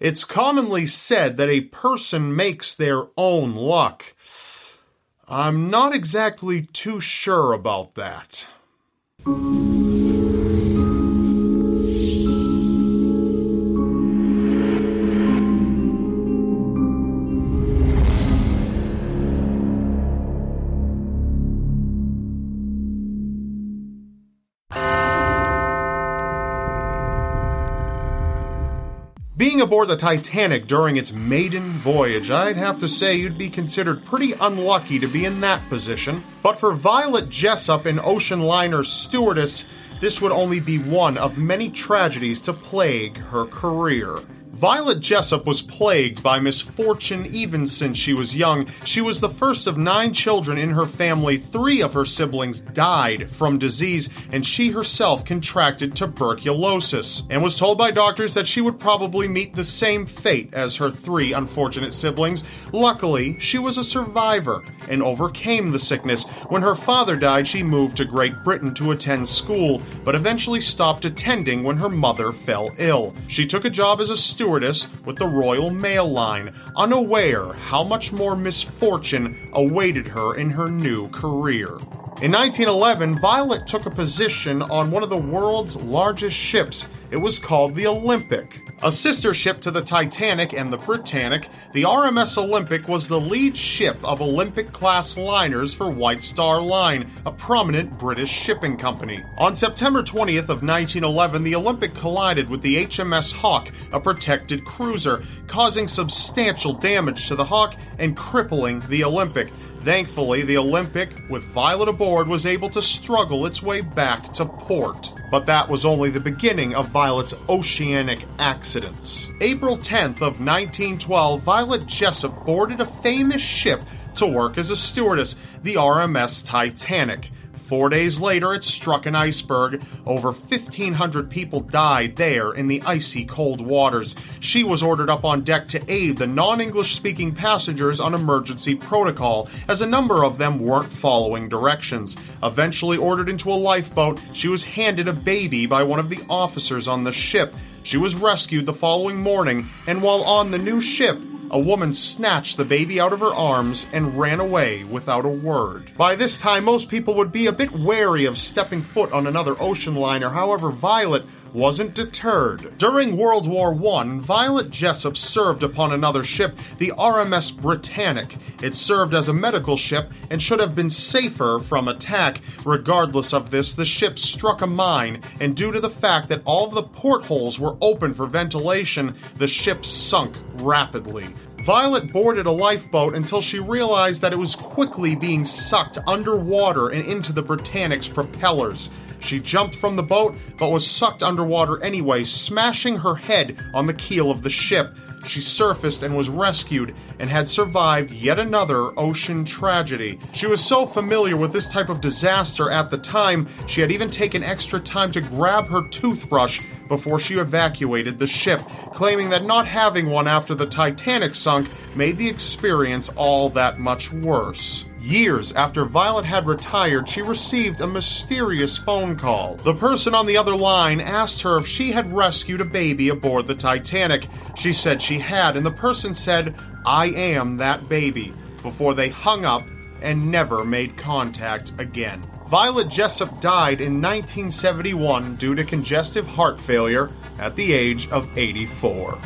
It's commonly said that a person makes their own luck. I'm not exactly too sure about that. Aboard the Titanic during its maiden voyage, I'd have to say you'd be considered pretty unlucky to be in that position. But for Violet Jessop, an ocean liner stewardess, this would only be one of many tragedies to plague her career. Violet Jessop was plagued by misfortune even since she was young. She was the first of nine children in her family. Three of her siblings died from disease, and she herself contracted tuberculosis and was told by doctors that she would probably meet the same fate as her three unfortunate siblings. Luckily, she was a survivor and overcame the sickness. When her father died, she moved to Great Britain to attend school, but eventually stopped attending when her mother fell ill. She took a job as a steward stewardess with the Royal Mail Line, unaware how much more misfortune awaited her in her new career. In 1911, Violet took a position on one of the world's largest ships. It was called the Olympic. A sister ship to the Titanic and the Britannic, the RMS Olympic was the lead ship of Olympic class liners for White Star Line, a prominent British shipping company. On September 20th of 1911, the Olympic collided with the HMS Hawke, a protected cruiser, causing substantial damage to the Hawke and crippling the Olympic. Thankfully, the Olympic, with Violet aboard, was able to struggle its way back to port. But that was only the beginning of Violet's oceanic accidents. April 10th of 1912, Violet Jessop boarded a famous ship to work as a stewardess, the RMS Titanic. Four days later, it struck an iceberg. Over 1,500 people died there in the icy cold waters. She was ordered up on deck to aid the non English speaking passengers on emergency protocol, as a number of them weren't following directions. Eventually ordered into a lifeboat, she was handed a baby by one of the officers on the ship. She was rescued the following morning, and while on the new ship, a woman snatched the baby out of her arms and ran away without a word. By this time, most people would be a bit wary of stepping foot on another ocean liner. However, Violet wasn't deterred. During World War I, Violet Jessop served upon another ship, the RMS Britannic. It served as a medical ship and should have been safer from attack. Regardless of this, the ship struck a mine, and due to the fact that all the portholes were open for ventilation, the ship sunk rapidly. Violet boarded a lifeboat until she realized that it was quickly being sucked underwater and into the Britannic's propellers. She jumped from the boat, but was sucked underwater anyway, smashing her head on the keel of the ship. She surfaced and was rescued and had survived yet another ocean tragedy. She was so familiar with this type of disaster at the time, she had even taken extra time to grab her toothbrush before she evacuated the ship, claiming that not having one after the Titanic sunk made the experience all that much worse. Years after Violet had retired, she received a mysterious phone call. The person on the other line asked her if she had rescued a baby aboard the Titanic. She said she had, and the person said, I am that baby, before they hung up and never made contact again. Violet Jessop died in 1971 due to congestive heart failure at the age of 84.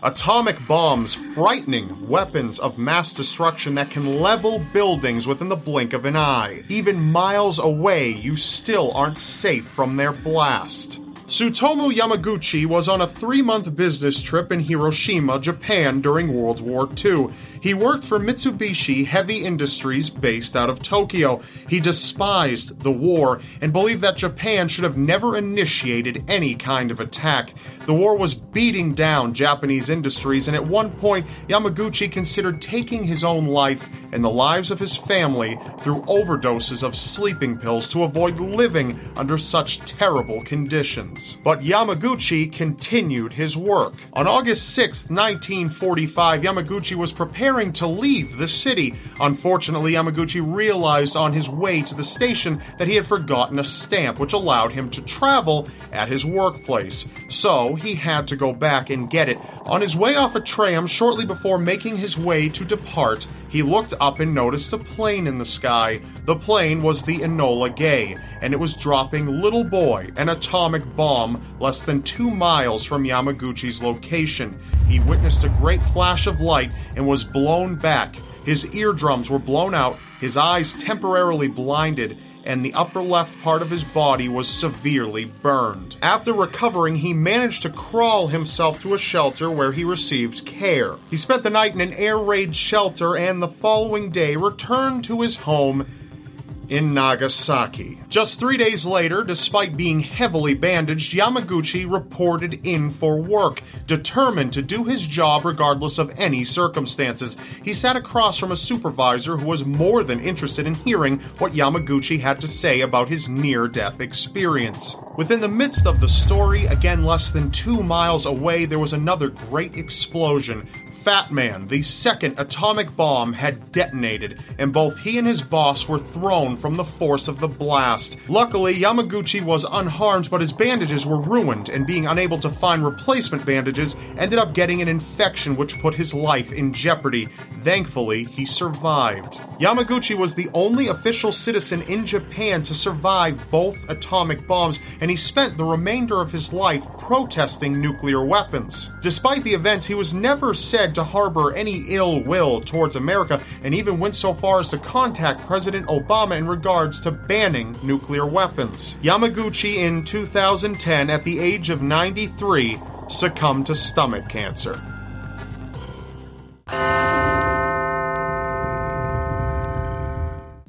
Atomic bombs, frightening weapons of mass destruction that can level buildings within the blink of an eye. Even miles away, you still aren't safe from their blast. Tsutomu Yamaguchi was on a three month business trip in Hiroshima, Japan during World War II. He worked for Mitsubishi Heavy Industries based out of Tokyo. He despised the war and believed that Japan should have never initiated any kind of attack. The war was beating down Japanese industries, and at one point, Yamaguchi considered taking his own life and the lives of his family through overdoses of sleeping pills to avoid living under such terrible conditions. But Yamaguchi continued his work. On August 6, 1945, Yamaguchi was preparing to leave the city. Unfortunately, Yamaguchi realized on his way to the station that he had forgotten a stamp which allowed him to travel at his workplace. So he had to go back and get it. On his way off a tram, shortly before making his way to depart, he looked up and noticed a plane in the sky. The plane was the Enola Gay, and it was dropping Little Boy, an atomic bomb, less than two miles from Yamaguchi's location. He witnessed a great flash of light and was blown back. His eardrums were blown out, his eyes temporarily blinded, and the upper left part of his body was severely burned. After recovering, he managed to crawl himself to a shelter where he received care. He spent the night in an air raid shelter and the following day returned to his home in Nagasaki. Just three days later, despite being heavily bandaged, Yamaguchi reported in for work, determined to do his job regardless of any circumstances. He sat across from a supervisor who was more than interested in hearing what Yamaguchi had to say about his near death experience. Within the midst of the story, again less than two miles away, there was another great explosion. Fat Man, the second atomic bomb, had detonated, and both he and his boss were thrown from the force of the blast. Luckily, Yamaguchi was unharmed, but his bandages were ruined, and being unable to find replacement bandages, ended up getting an infection which put his life in jeopardy. Thankfully, he survived. Yamaguchi was the only official citizen in Japan to survive both atomic bombs, and he spent the remainder of his life protesting nuclear weapons. Despite the events, he was never said to harbor any ill will towards America and even went so far as to contact President Obama in regards to banning nuclear weapons. Yamaguchi in 2010, at the age of 93, succumbed to stomach cancer.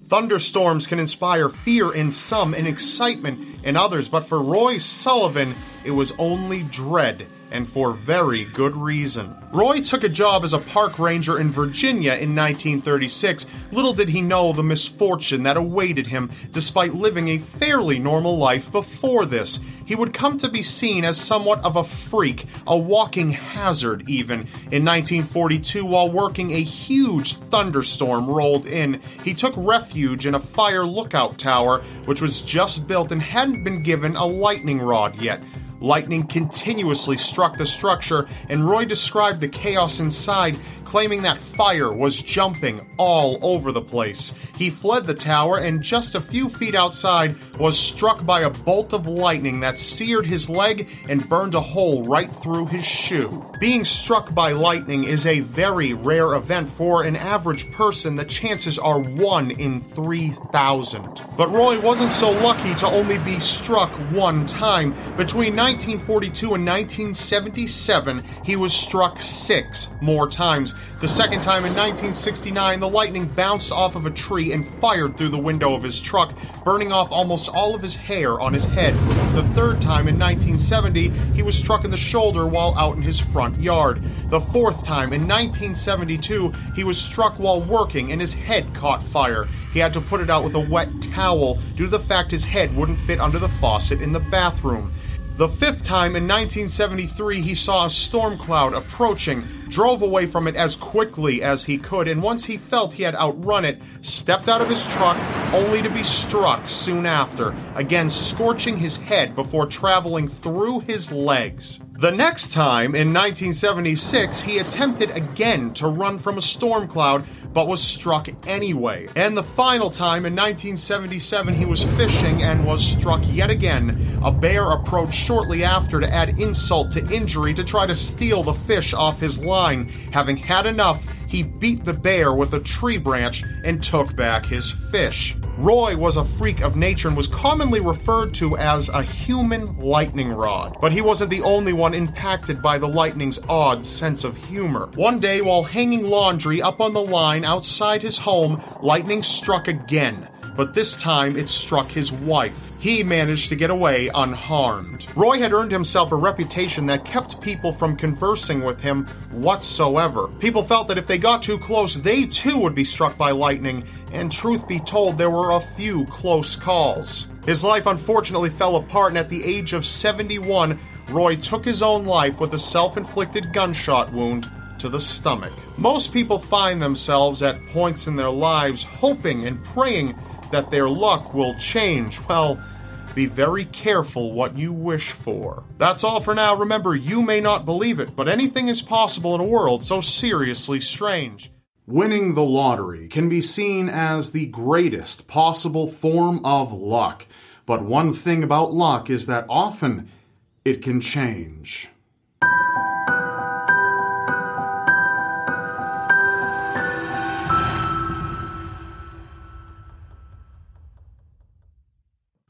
Thunderstorms can inspire fear in some and excitement in others, but for Roy Sullivan, it was only dread and for very good reason. Roy took a job as a park ranger in Virginia in 1936. Little did he know the misfortune that awaited him despite living a fairly normal life before this. He would come to be seen as somewhat of a freak, a walking hazard even. In 1942, while working, a huge thunderstorm rolled in. He took refuge in a fire lookout tower, which was just built and hadn't been given a lightning rod yet. Lightning continuously struck the structure, and Roy described the chaos inside, claiming that fire was jumping all over the place. He fled the tower and just a few feet outside was struck by a bolt of lightning that seared his leg and burned a hole right through his shoe. Being struck by lightning is a very rare event for an average person. The chances are 1 in 3,000. But Roy wasn't so lucky to only be struck one time. Between 1942 and 1977, he was struck six more times. The second time in 1969, the lightning bounced off of a tree and fired through the window of his truck, burning off almost all of his hair on his head. The third time in 1970, he was struck in the shoulder while out in his front yard. The fourth time in 1972, he was struck while working and his head caught fire. He had to put it out with a wet towel due to the fact his head wouldn't fit under the faucet in the bathroom. The fifth time in 1973, he saw a storm cloud approaching, drove away from it as quickly as he could, and once he felt he had outrun it, stepped out of his truck only to be struck soon after, again scorching his head before traveling through his legs. The next time, in 1976, he attempted again to run from a storm cloud, but was struck anyway. And the final time, in 1977, he was fishing and was struck yet again. A bear approached shortly after to add insult to injury to try to steal the fish off his line. Having had enough, he beat the bear with a tree branch and took back his fish. Roy was a freak of nature and was commonly referred to as a human lightning rod. But he wasn't the only one impacted by the lightning's odd sense of humor. One day, while hanging laundry up on the line outside his home, lightning struck again but this time it struck his wife. He managed to get away unharmed. Roy had earned himself a reputation that kept people from conversing with him whatsoever. People felt that if they got too close, they too would be struck by lightning, and truth be told, there were a few close calls. His life unfortunately fell apart, and at the age of 71, Roy took his own life with a self inflicted gunshot wound to the stomach. Most people find themselves at points in their lives hoping and praying that their luck will change. Well, be very careful what you wish for. That's all for now. Remember, you may not believe it, but anything is possible in a world so seriously strange. Winning the lottery can be seen as the greatest possible form of luck. But one thing about luck is that often it can change.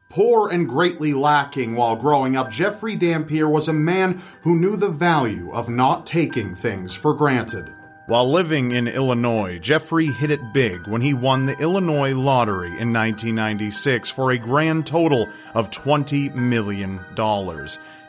Poor and greatly lacking while growing up, Jeffrey Dampier was a man who knew the value of not taking things for granted. While living in Illinois, Jeffrey hit it big when he won the Illinois lottery in 1996 for a grand total of $20 million.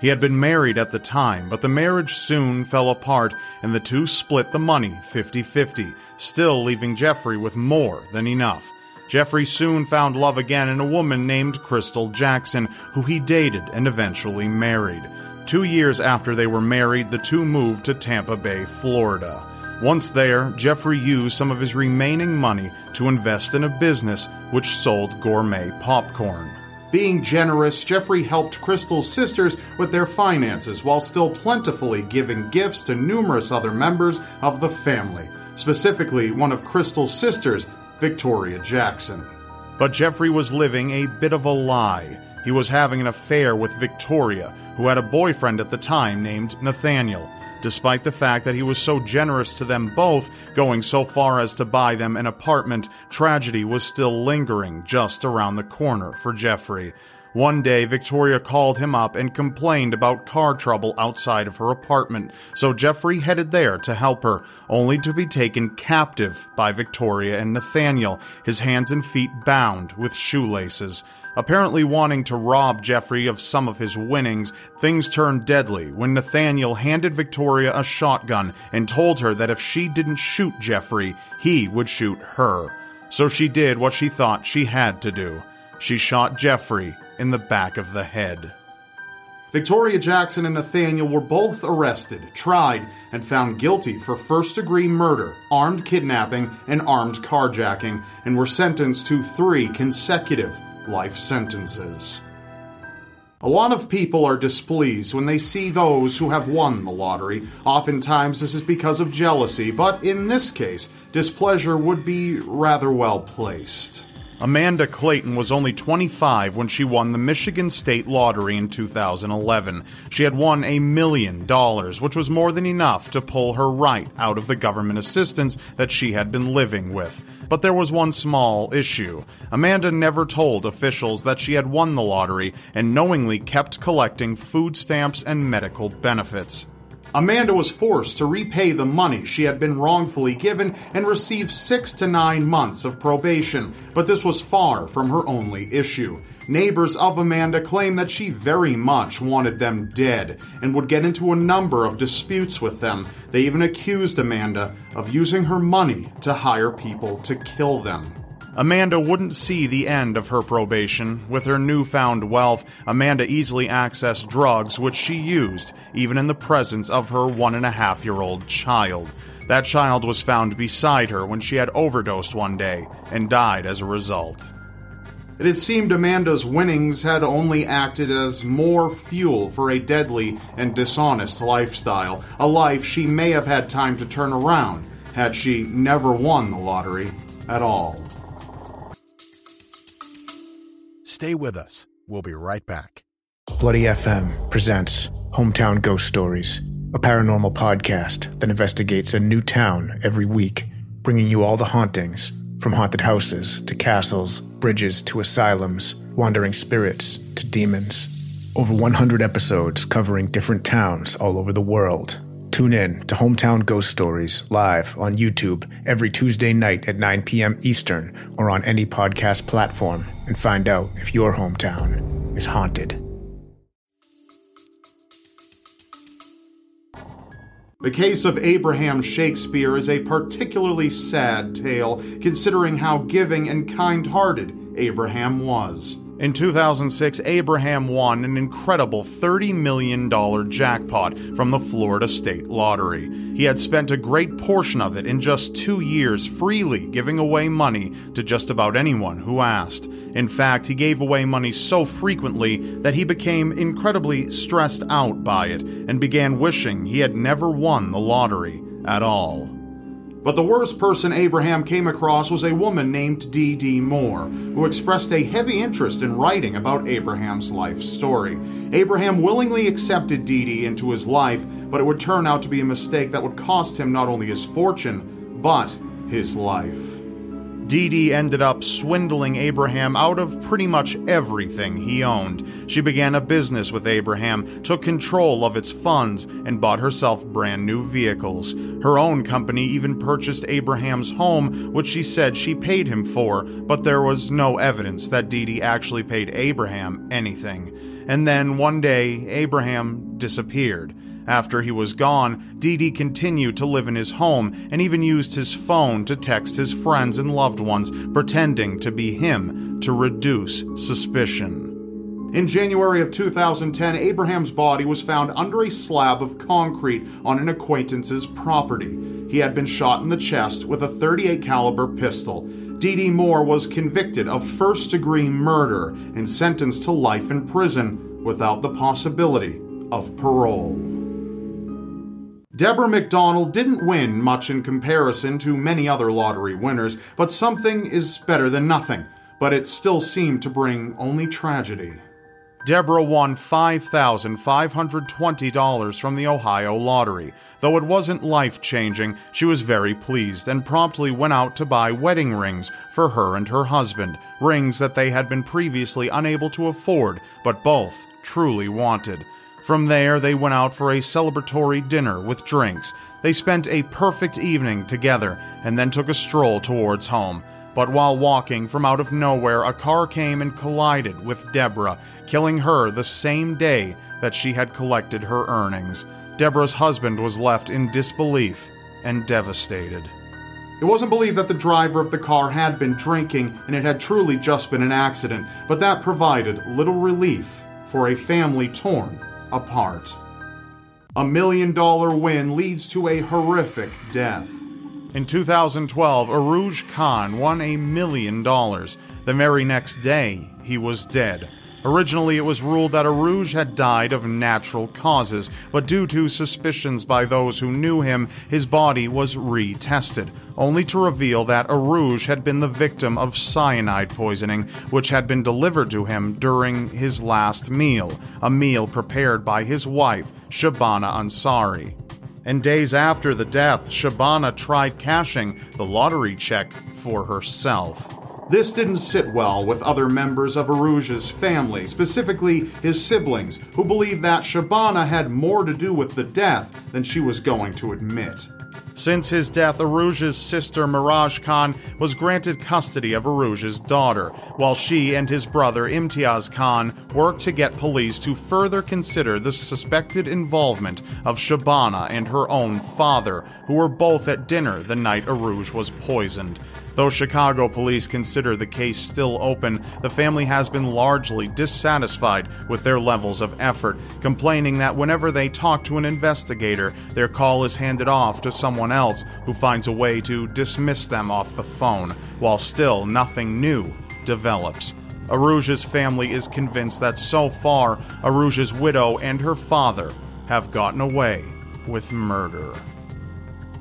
He had been married at the time, but the marriage soon fell apart and the two split the money 50 50, still leaving Jeffrey with more than enough. Jeffrey soon found love again in a woman named Crystal Jackson, who he dated and eventually married. Two years after they were married, the two moved to Tampa Bay, Florida. Once there, Jeffrey used some of his remaining money to invest in a business which sold gourmet popcorn. Being generous, Jeffrey helped Crystal's sisters with their finances while still plentifully giving gifts to numerous other members of the family, specifically one of Crystal's sisters, Victoria Jackson. But Jeffrey was living a bit of a lie. He was having an affair with Victoria, who had a boyfriend at the time named Nathaniel. Despite the fact that he was so generous to them both, going so far as to buy them an apartment, tragedy was still lingering just around the corner for Jeffrey. One day, Victoria called him up and complained about car trouble outside of her apartment, so Jeffrey headed there to help her, only to be taken captive by Victoria and Nathaniel, his hands and feet bound with shoelaces. Apparently wanting to rob Jeffrey of some of his winnings, things turned deadly when Nathaniel handed Victoria a shotgun and told her that if she didn't shoot Jeffrey, he would shoot her. So she did what she thought she had to do. She shot Jeffrey in the back of the head. Victoria Jackson and Nathaniel were both arrested, tried, and found guilty for first degree murder, armed kidnapping, and armed carjacking, and were sentenced to three consecutive life sentences. A lot of people are displeased when they see those who have won the lottery. Oftentimes, this is because of jealousy, but in this case, displeasure would be rather well placed. Amanda Clayton was only 25 when she won the Michigan State Lottery in 2011. She had won a million dollars, which was more than enough to pull her right out of the government assistance that she had been living with. But there was one small issue. Amanda never told officials that she had won the lottery and knowingly kept collecting food stamps and medical benefits. Amanda was forced to repay the money she had been wrongfully given and receive six to nine months of probation, but this was far from her only issue. Neighbors of Amanda claim that she very much wanted them dead and would get into a number of disputes with them. They even accused Amanda of using her money to hire people to kill them. Amanda wouldn't see the end of her probation. With her newfound wealth, Amanda easily accessed drugs which she used, even in the presence of her one and a half year old child. That child was found beside her when she had overdosed one day and died as a result. It had seemed Amanda's winnings had only acted as more fuel for a deadly and dishonest lifestyle, a life she may have had time to turn around had she never won the lottery at all. Stay with us. We'll be right back. Bloody FM presents Hometown Ghost Stories, a paranormal podcast that investigates a new town every week, bringing you all the hauntings from haunted houses to castles, bridges to asylums, wandering spirits to demons. Over 100 episodes covering different towns all over the world Tune in to Hometown Ghost Stories live on YouTube every Tuesday night at 9 p.m. Eastern or on any podcast platform and find out if your hometown is haunted. The case of Abraham Shakespeare is a particularly sad tale, considering how giving and kind hearted Abraham was. In 2006, Abraham won an incredible $30 million jackpot from the Florida State Lottery. He had spent a great portion of it in just two years freely giving away money to just about anyone who asked. In fact, he gave away money so frequently that he became incredibly stressed out by it and began wishing he had never won the lottery at all. But the worst person Abraham came across was a woman named Dee Dee Moore, who expressed a heavy interest in writing about Abraham's life story. Abraham willingly accepted Dee Dee into his life, but it would turn out to be a mistake that would cost him not only his fortune, but his life. Dee Dee ended up swindling Abraham out of pretty much everything he owned. She began a business with Abraham, took control of its funds, and bought herself brand new vehicles. Her own company even purchased Abraham's home, which she said she paid him for, but there was no evidence that Dee Dee actually paid Abraham anything. And then one day, Abraham disappeared. After he was gone, Dee continued to live in his home and even used his phone to text his friends and loved ones, pretending to be him to reduce suspicion. In January of 2010, Abraham's body was found under a slab of concrete on an acquaintance's property. He had been shot in the chest with a 38 caliber pistol. Dee Moore was convicted of first-degree murder and sentenced to life in prison without the possibility of parole. Deborah McDonald didn't win much in comparison to many other lottery winners, but something is better than nothing. But it still seemed to bring only tragedy. Deborah won $5,520 from the Ohio lottery. Though it wasn't life changing, she was very pleased and promptly went out to buy wedding rings for her and her husband, rings that they had been previously unable to afford, but both truly wanted. From there, they went out for a celebratory dinner with drinks. They spent a perfect evening together and then took a stroll towards home. But while walking from out of nowhere, a car came and collided with Deborah, killing her the same day that she had collected her earnings. Deborah's husband was left in disbelief and devastated. It wasn't believed that the driver of the car had been drinking and it had truly just been an accident, but that provided little relief for a family torn apart. A million dollar win leads to a horrific death. In 2012, Urooj Khan won a million dollars. The very next day, he was dead. Originally, it was ruled that Urooj had died of natural causes, but due to suspicions by those who knew him, his body was retested, only to reveal that Urooj had been the victim of cyanide poisoning, which had been delivered to him during his last meal, a meal prepared by his wife, Shabana Ansari. And days after the death, Shabana tried cashing the lottery check for herself. This didn't sit well with other members of Urooj's family, specifically his siblings, who believed that Shabana had more to do with the death than she was going to admit. Since his death, Urooj's sister Miraj Khan was granted custody of Urooj's daughter, while she and his brother Imtiaz Khan worked to get police to further consider the suspected involvement of Shabana and her own father, who were both at dinner the night Urooj was poisoned. Though Chicago police consider the case still open, the family has been largely dissatisfied with their levels of effort, complaining that whenever they talk to an investigator, their call is handed off to someone else who finds a way to dismiss them off the phone, while still nothing new develops. Urooj's family is convinced that so far, Urooj's widow and her father have gotten away with murder.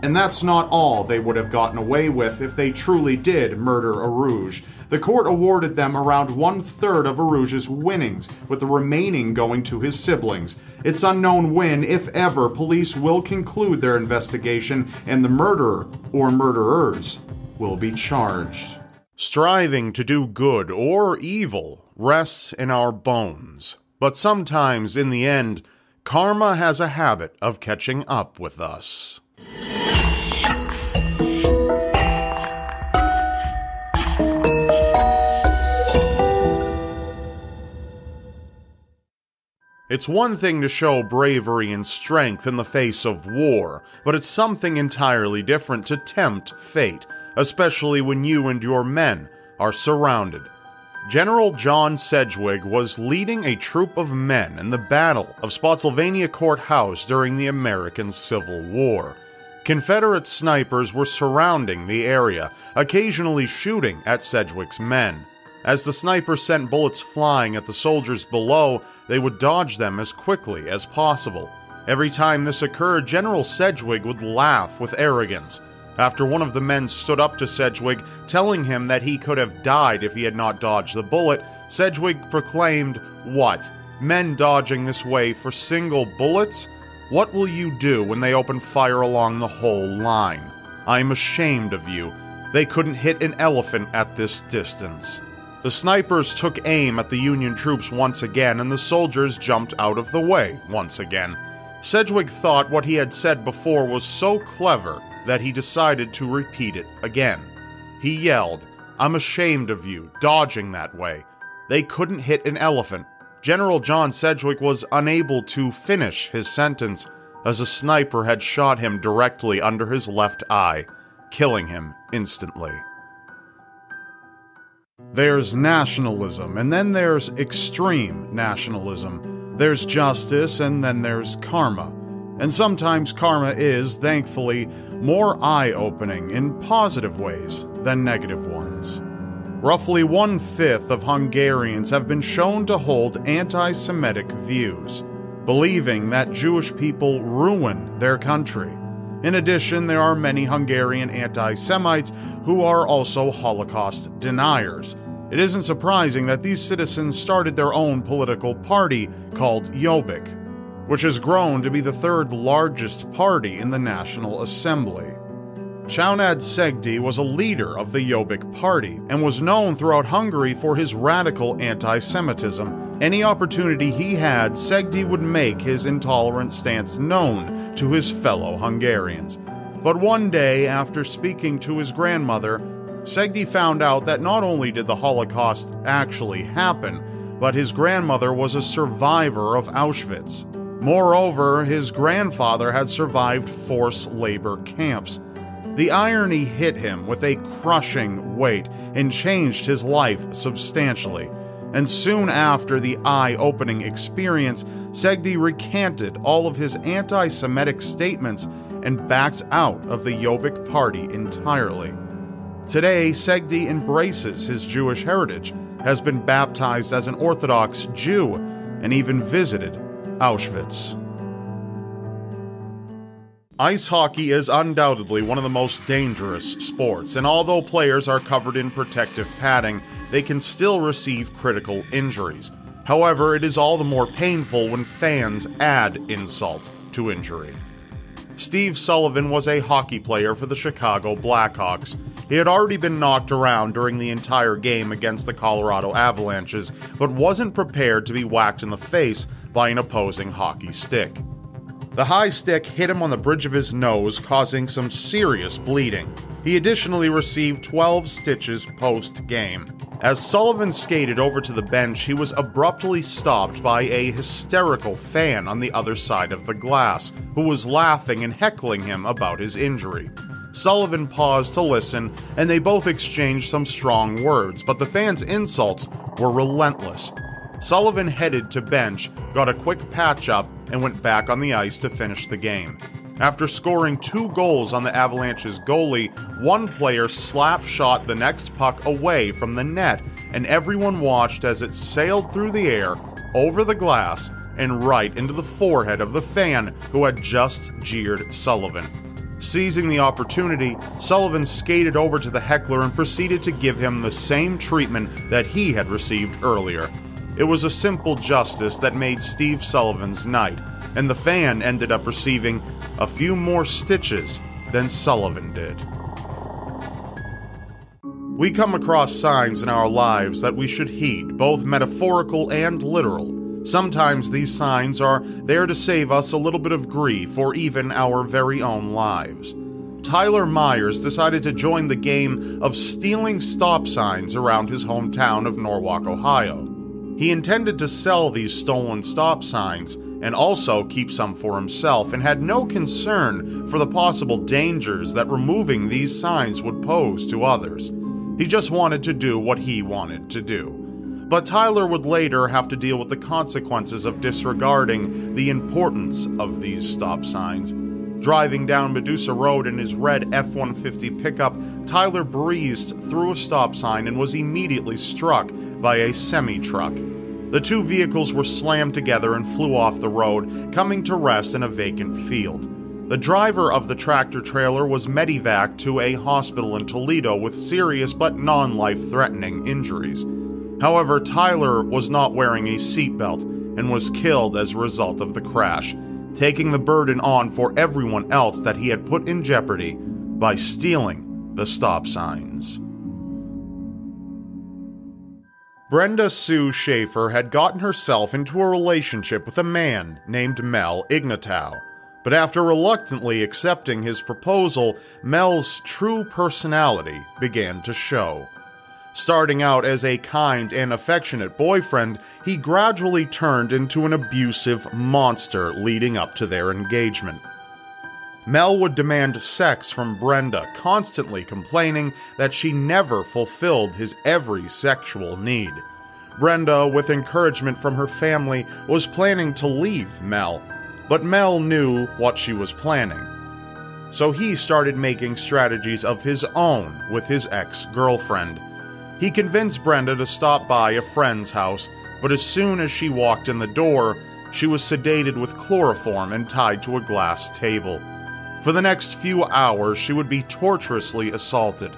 And that's not all they would have gotten away with if they truly did murder Urooj. The court awarded them around one third of Urooj's winnings, with the remaining going to his siblings. It's unknown when, if ever, police will conclude their investigation and the murderer or murderers will be charged. Striving to do good or evil rests in our bones. But sometimes, in the end, karma has a habit of catching up with us. It's one thing to show bravery and strength in the face of war, but it's something entirely different to tempt fate, especially when you and your men are surrounded. General John Sedgwick was leading a troop of men in the Battle of Spotsylvania Court House during the American Civil War. Confederate snipers were surrounding the area, occasionally shooting at Sedgwick's men. As the snipers sent bullets flying at the soldiers below, they would dodge them as quickly as possible. Every time this occurred, General Sedgwick would laugh with arrogance. After one of the men stood up to Sedgwick, telling him that he could have died if he had not dodged the bullet, Sedgwick proclaimed, What? Men dodging this way for single bullets? What will you do when they open fire along the whole line? I'm ashamed of you. They couldn't hit an elephant at this distance. The snipers took aim at the Union troops once again, and the soldiers jumped out of the way once again. Sedgwick thought what he had said before was so clever that he decided to repeat it again. He yelled, I'm ashamed of you, dodging that way. They couldn't hit an elephant. General John Sedgwick was unable to finish his sentence as a sniper had shot him directly under his left eye, killing him instantly. There's nationalism, and then there's extreme nationalism. There's justice, and then there's karma. And sometimes karma is, thankfully, more eye opening in positive ways than negative ones. Roughly one fifth of Hungarians have been shown to hold anti Semitic views, believing that Jewish people ruin their country. In addition, there are many Hungarian anti Semites who are also Holocaust deniers. It isn't surprising that these citizens started their own political party called Jobbik, which has grown to be the third largest party in the National Assembly. Csanád Szegedi was a leader of the Jobbik party and was known throughout Hungary for his radical anti Semitism. Any opportunity he had, Szegedi would make his intolerant stance known to his fellow Hungarians. But one day, after speaking to his grandmother, Szegedi found out that not only did the Holocaust actually happen, but his grandmother was a survivor of Auschwitz. Moreover, his grandfather had survived forced labor camps. The irony hit him with a crushing weight and changed his life substantially. And soon after the eye opening experience, Szegedi recanted all of his anti Semitic statements and backed out of the Jobbik party entirely. Today, Szegedi embraces his Jewish heritage, has been baptized as an Orthodox Jew, and even visited Auschwitz. Ice hockey is undoubtedly one of the most dangerous sports, and although players are covered in protective padding, they can still receive critical injuries. However, it is all the more painful when fans add insult to injury. Steve Sullivan was a hockey player for the Chicago Blackhawks. He had already been knocked around during the entire game against the Colorado Avalanches, but wasn't prepared to be whacked in the face by an opposing hockey stick. The high stick hit him on the bridge of his nose, causing some serious bleeding. He additionally received 12 stitches post game. As Sullivan skated over to the bench, he was abruptly stopped by a hysterical fan on the other side of the glass, who was laughing and heckling him about his injury. Sullivan paused to listen, and they both exchanged some strong words, but the fan's insults were relentless. Sullivan headed to bench, got a quick patch up, and went back on the ice to finish the game. After scoring two goals on the Avalanche's goalie, one player slap shot the next puck away from the net, and everyone watched as it sailed through the air, over the glass, and right into the forehead of the fan who had just jeered Sullivan. Seizing the opportunity, Sullivan skated over to the heckler and proceeded to give him the same treatment that he had received earlier. It was a simple justice that made Steve Sullivan's night, and the fan ended up receiving a few more stitches than Sullivan did. We come across signs in our lives that we should heed, both metaphorical and literal. Sometimes these signs are there to save us a little bit of grief or even our very own lives. Tyler Myers decided to join the game of stealing stop signs around his hometown of Norwalk, Ohio. He intended to sell these stolen stop signs and also keep some for himself, and had no concern for the possible dangers that removing these signs would pose to others. He just wanted to do what he wanted to do. But Tyler would later have to deal with the consequences of disregarding the importance of these stop signs. Driving down Medusa Road in his red F 150 pickup, Tyler breezed through a stop sign and was immediately struck by a semi truck. The two vehicles were slammed together and flew off the road, coming to rest in a vacant field. The driver of the tractor trailer was medevaced to a hospital in Toledo with serious but non life threatening injuries. However, Tyler was not wearing a seatbelt and was killed as a result of the crash, taking the burden on for everyone else that he had put in jeopardy by stealing the stop signs. Brenda Sue Schaefer had gotten herself into a relationship with a man named Mel Ignatow. But after reluctantly accepting his proposal, Mel's true personality began to show. Starting out as a kind and affectionate boyfriend, he gradually turned into an abusive monster leading up to their engagement. Mel would demand sex from Brenda, constantly complaining that she never fulfilled his every sexual need. Brenda, with encouragement from her family, was planning to leave Mel, but Mel knew what she was planning. So he started making strategies of his own with his ex girlfriend. He convinced Brenda to stop by a friend's house, but as soon as she walked in the door, she was sedated with chloroform and tied to a glass table. For the next few hours, she would be torturously assaulted.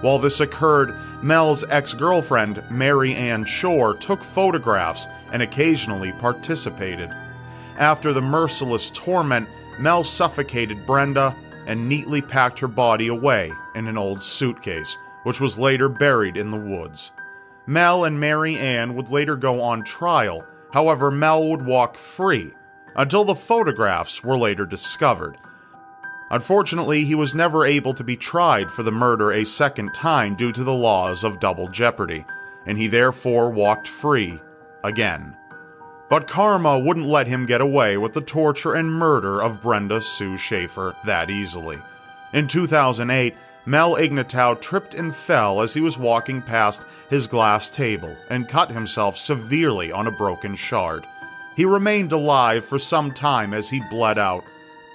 While this occurred, Mel's ex girlfriend, Mary Ann Shore, took photographs and occasionally participated. After the merciless torment, Mel suffocated Brenda and neatly packed her body away in an old suitcase which was later buried in the woods. Mel and Mary Ann would later go on trial, however, Mel would walk free until the photographs were later discovered. Unfortunately, he was never able to be tried for the murder a second time due to the laws of double jeopardy, and he therefore walked free again. But karma wouldn't let him get away with the torture and murder of Brenda Sue Schaefer that easily. In 2008, Mel Ignatow tripped and fell as he was walking past his glass table and cut himself severely on a broken shard. He remained alive for some time as he bled out.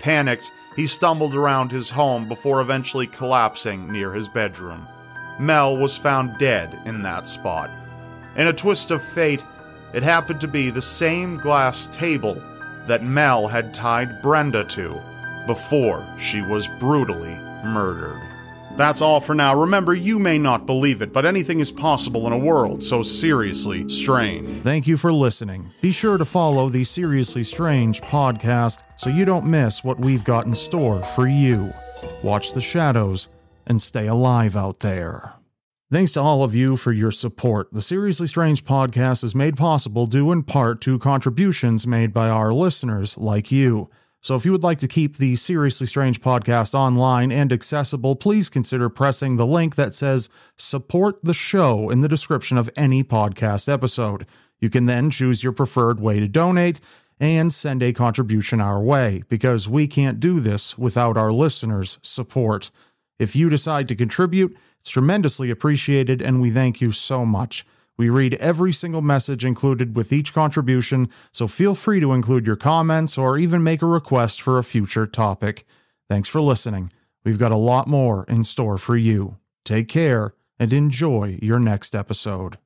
Panicked, he stumbled around his home before eventually collapsing near his bedroom. Mel was found dead in that spot. In a twist of fate, it happened to be the same glass table that Mel had tied Brenda to before she was brutally murdered. That's all for now. Remember, you may not believe it, but anything is possible in a world so seriously strange. Thank you for listening. Be sure to follow the Seriously Strange podcast so you don't miss what we've got in store for you. Watch the shadows and stay alive out there. Thanks to all of you for your support. The Seriously Strange podcast is made possible due in part to contributions made by our listeners like you. So if you would like to keep the Seriously Strange podcast online and accessible, please consider pressing the link that says support the show in the description of any podcast episode. You can then choose your preferred way to donate and send a contribution our way because we can't do this without our listeners' support. If you decide to contribute, it's tremendously appreciated and we thank you so much. We read every single message included with each contribution, so feel free to include your comments or even make a request for a future topic. Thanks for listening. We've got a lot more in store for you. Take care and enjoy your next episode.